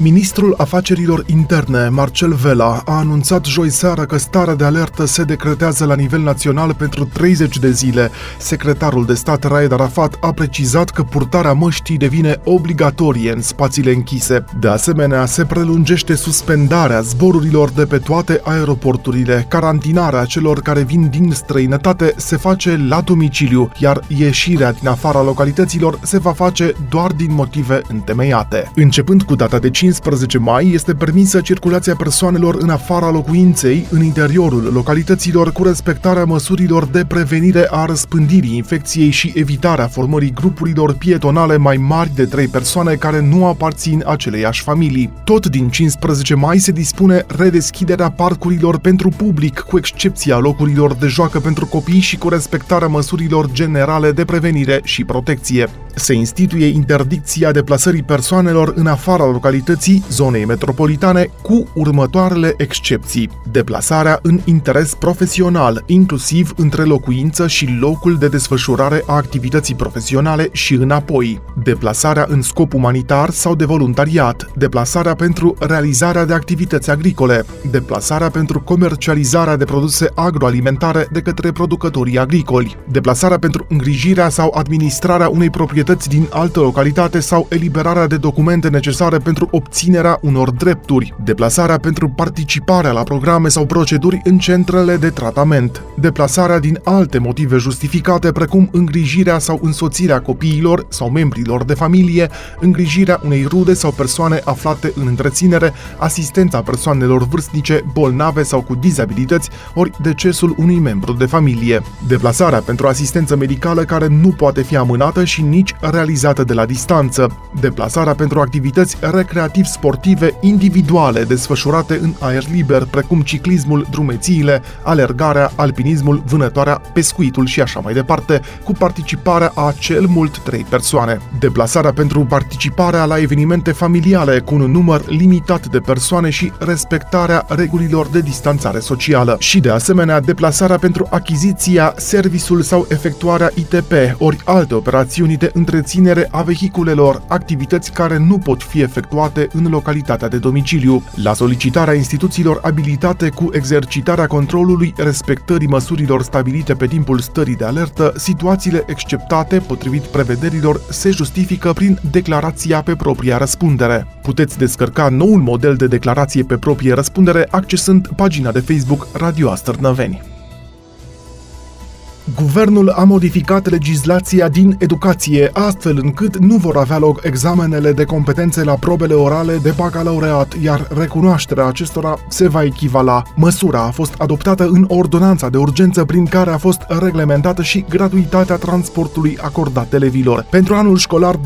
Ministrul Afacerilor Interne, Marcel Vela, a anunțat joi seară că starea de alertă se decretează la nivel național pentru 30 de zile. Secretarul de stat Raed Arafat a precizat că purtarea măștii devine obligatorie în spațiile închise. De asemenea, se prelungește suspendarea zborurilor de pe toate aeroporturile. Carantinarea celor care vin din străinătate se face la domiciliu, iar ieșirea din afara localităților se va face doar din motive întemeiate. Începând cu data de 5 15 mai este permisă circulația persoanelor în afara locuinței, în interiorul localităților, cu respectarea măsurilor de prevenire a răspândirii infecției și evitarea formării grupurilor pietonale mai mari de 3 persoane care nu aparțin aceleiași familii. Tot din 15 mai se dispune redeschiderea parcurilor pentru public, cu excepția locurilor de joacă pentru copii și cu respectarea măsurilor generale de prevenire și protecție. Se instituie interdicția deplasării persoanelor în afara localității mobilității zonei metropolitane cu următoarele excepții. Deplasarea în interes profesional, inclusiv între locuință și locul de desfășurare a activității profesionale și înapoi. Deplasarea în scop umanitar sau de voluntariat. Deplasarea pentru realizarea de activități agricole. Deplasarea pentru comercializarea de produse agroalimentare de către producătorii agricoli. Deplasarea pentru îngrijirea sau administrarea unei proprietăți din altă localitate sau eliberarea de documente necesare pentru obținerea unor drepturi, deplasarea pentru participarea la programe sau proceduri în centrele de tratament, deplasarea din alte motive justificate precum îngrijirea sau însoțirea copiilor sau membrilor de familie, îngrijirea unei rude sau persoane aflate în întreținere, asistența persoanelor vârstnice, bolnave sau cu dizabilități, ori decesul unui membru de familie. Deplasarea pentru asistență medicală care nu poate fi amânată și nici realizată de la distanță. Deplasarea pentru activități recreative recreativ-sportive individuale desfășurate în aer liber, precum ciclismul, drumețiile, alergarea, alpinismul, vânătoarea, pescuitul și așa mai departe, cu participarea a cel mult 3 persoane. Deplasarea pentru participarea la evenimente familiale cu un număr limitat de persoane și respectarea regulilor de distanțare socială. Și de asemenea, deplasarea pentru achiziția, serviciul sau efectuarea ITP, ori alte operațiuni de întreținere a vehiculelor, activități care nu pot fi efectuate în localitatea de domiciliu, la solicitarea instituțiilor abilitate cu exercitarea controlului respectării măsurilor stabilite pe timpul stării de alertă, situațiile exceptate, potrivit prevederilor, se justifică prin declarația pe propria răspundere. Puteți descărca noul model de declarație pe proprie răspundere accesând pagina de Facebook Radio Astărnăveni. Guvernul a modificat legislația din educație astfel încât nu vor avea loc examenele de competențe la probele orale de bacalaureat, iar recunoașterea acestora se va echivala. Măsura a fost adoptată în ordonanța de urgență prin care a fost reglementată și gratuitatea transportului acordat elevilor. Pentru anul școlar 2019-2020,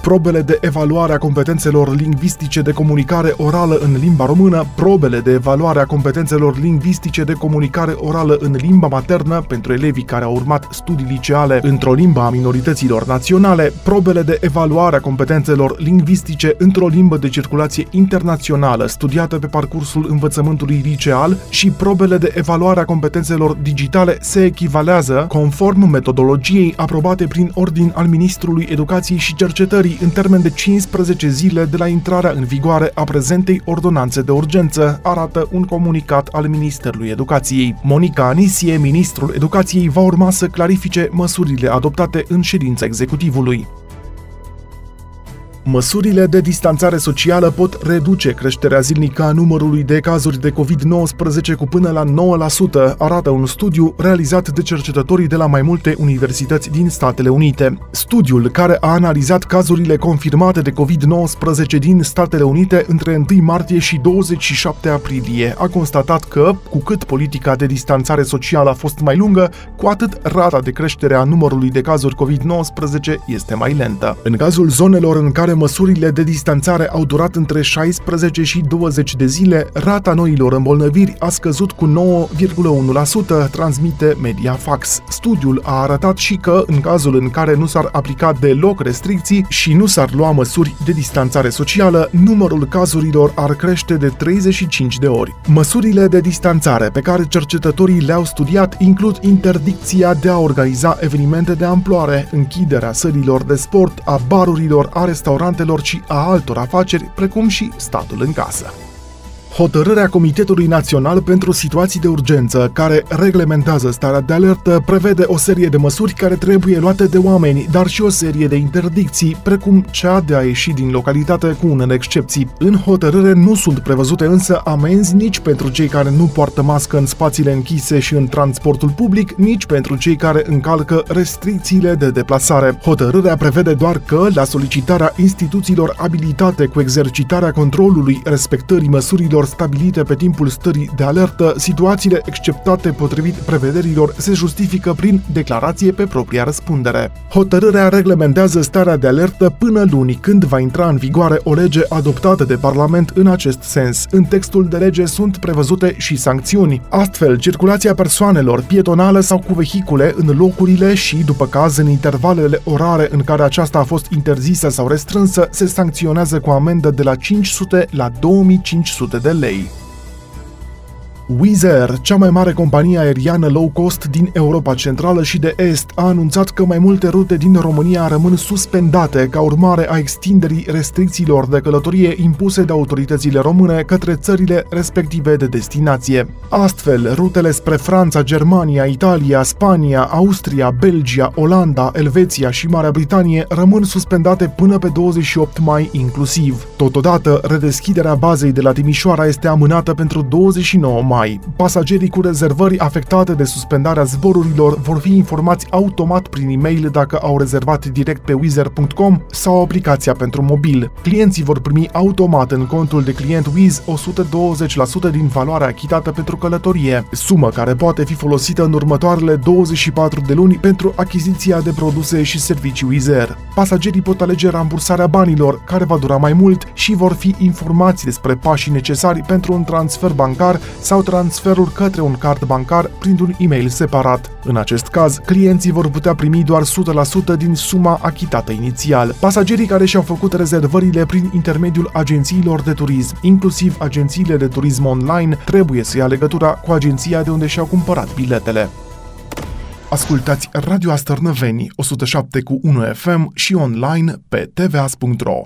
probele de evaluare a competențelor lingvistice de comunicare orală în limba română, probele de evaluare a competențelor lingvistice de comunicare orală în limba limba maternă pentru elevii care au urmat studii liceale într-o limbă a minorităților naționale, probele de evaluare a competențelor lingvistice într-o limbă de circulație internațională studiată pe parcursul învățământului liceal și probele de evaluare a competențelor digitale se echivalează conform metodologiei aprobate prin ordin al Ministrului Educației și Cercetării în termen de 15 zile de la intrarea în vigoare a prezentei ordonanțe de urgență, arată un comunicat al Ministerului Educației. Monica Anisie ministrul educației va urma să clarifice măsurile adoptate în ședința executivului. Măsurile de distanțare socială pot reduce creșterea zilnică a numărului de cazuri de COVID-19 cu până la 9%, arată un studiu realizat de cercetătorii de la mai multe universități din Statele Unite. Studiul, care a analizat cazurile confirmate de COVID-19 din Statele Unite între 1 martie și 27 aprilie, a constatat că, cu cât politica de distanțare socială a fost mai lungă, cu atât rata de creștere a numărului de cazuri COVID-19 este mai lentă. În cazul zonelor în care care măsurile de distanțare au durat între 16 și 20 de zile, rata noilor îmbolnăviri a scăzut cu 9,1%, transmite Mediafax. Studiul a arătat și că, în cazul în care nu s-ar aplica deloc restricții și nu s-ar lua măsuri de distanțare socială, numărul cazurilor ar crește de 35 de ori. Măsurile de distanțare pe care cercetătorii le-au studiat includ interdicția de a organiza evenimente de amploare, închiderea sălilor de sport, a barurilor, a restaurantelor și a altor afaceri, precum și statul în casă. Hotărârea Comitetului Național pentru Situații de Urgență, care reglementează starea de alertă, prevede o serie de măsuri care trebuie luate de oameni, dar și o serie de interdicții, precum cea de a ieși din localitate cu unele excepții. În hotărâre nu sunt prevăzute însă amenzi nici pentru cei care nu poartă mască în spațiile închise și în transportul public, nici pentru cei care încalcă restricțiile de deplasare. Hotărârea prevede doar că, la solicitarea instituțiilor abilitate cu exercitarea controlului respectării măsurilor măsurilor stabilite pe timpul stării de alertă, situațiile exceptate potrivit prevederilor se justifică prin declarație pe propria răspundere. Hotărârea reglementează starea de alertă până luni, când va intra în vigoare o lege adoptată de Parlament în acest sens. În textul de lege sunt prevăzute și sancțiuni. Astfel, circulația persoanelor pietonală sau cu vehicule în locurile și, după caz, în intervalele orare în care aceasta a fost interzisă sau restrânsă, se sancționează cu amendă de la 500 la 2500 de lei. Wizz Air, cea mai mare companie aeriană low cost din Europa Centrală și de Est, a anunțat că mai multe rute din România rămân suspendate ca urmare a extinderii restricțiilor de călătorie impuse de autoritățile române către țările respective de destinație. Astfel, rutele spre Franța, Germania, Italia, Spania, Austria, Belgia, Olanda, Elveția și Marea Britanie rămân suspendate până pe 28 mai inclusiv. Totodată, redeschiderea bazei de la Timișoara este amânată pentru 29 mai mai. Pasagerii cu rezervări afectate de suspendarea zborurilor vor fi informați automat prin e-mail dacă au rezervat direct pe Wizz.com sau aplicația pentru mobil. Clienții vor primi automat în contul de client Wiz 120% din valoarea achitată pentru călătorie, sumă care poate fi folosită în următoarele 24 de luni pentru achiziția de produse și servicii Wizz Air. Pasagerii pot alege rambursarea banilor, care va dura mai mult și vor fi informați despre pașii necesari pentru un transfer bancar sau transferul către un card bancar printr-un e-mail separat. În acest caz, clienții vor putea primi doar 100% din suma achitată inițial. Pasagerii care și-au făcut rezervările prin intermediul agențiilor de turism, inclusiv agențiile de turism online, trebuie să ia legătura cu agenția de unde și-au cumpărat biletele. Ascultați Radio Astărnăveni 107 cu 1 FM și online pe tvas.ro.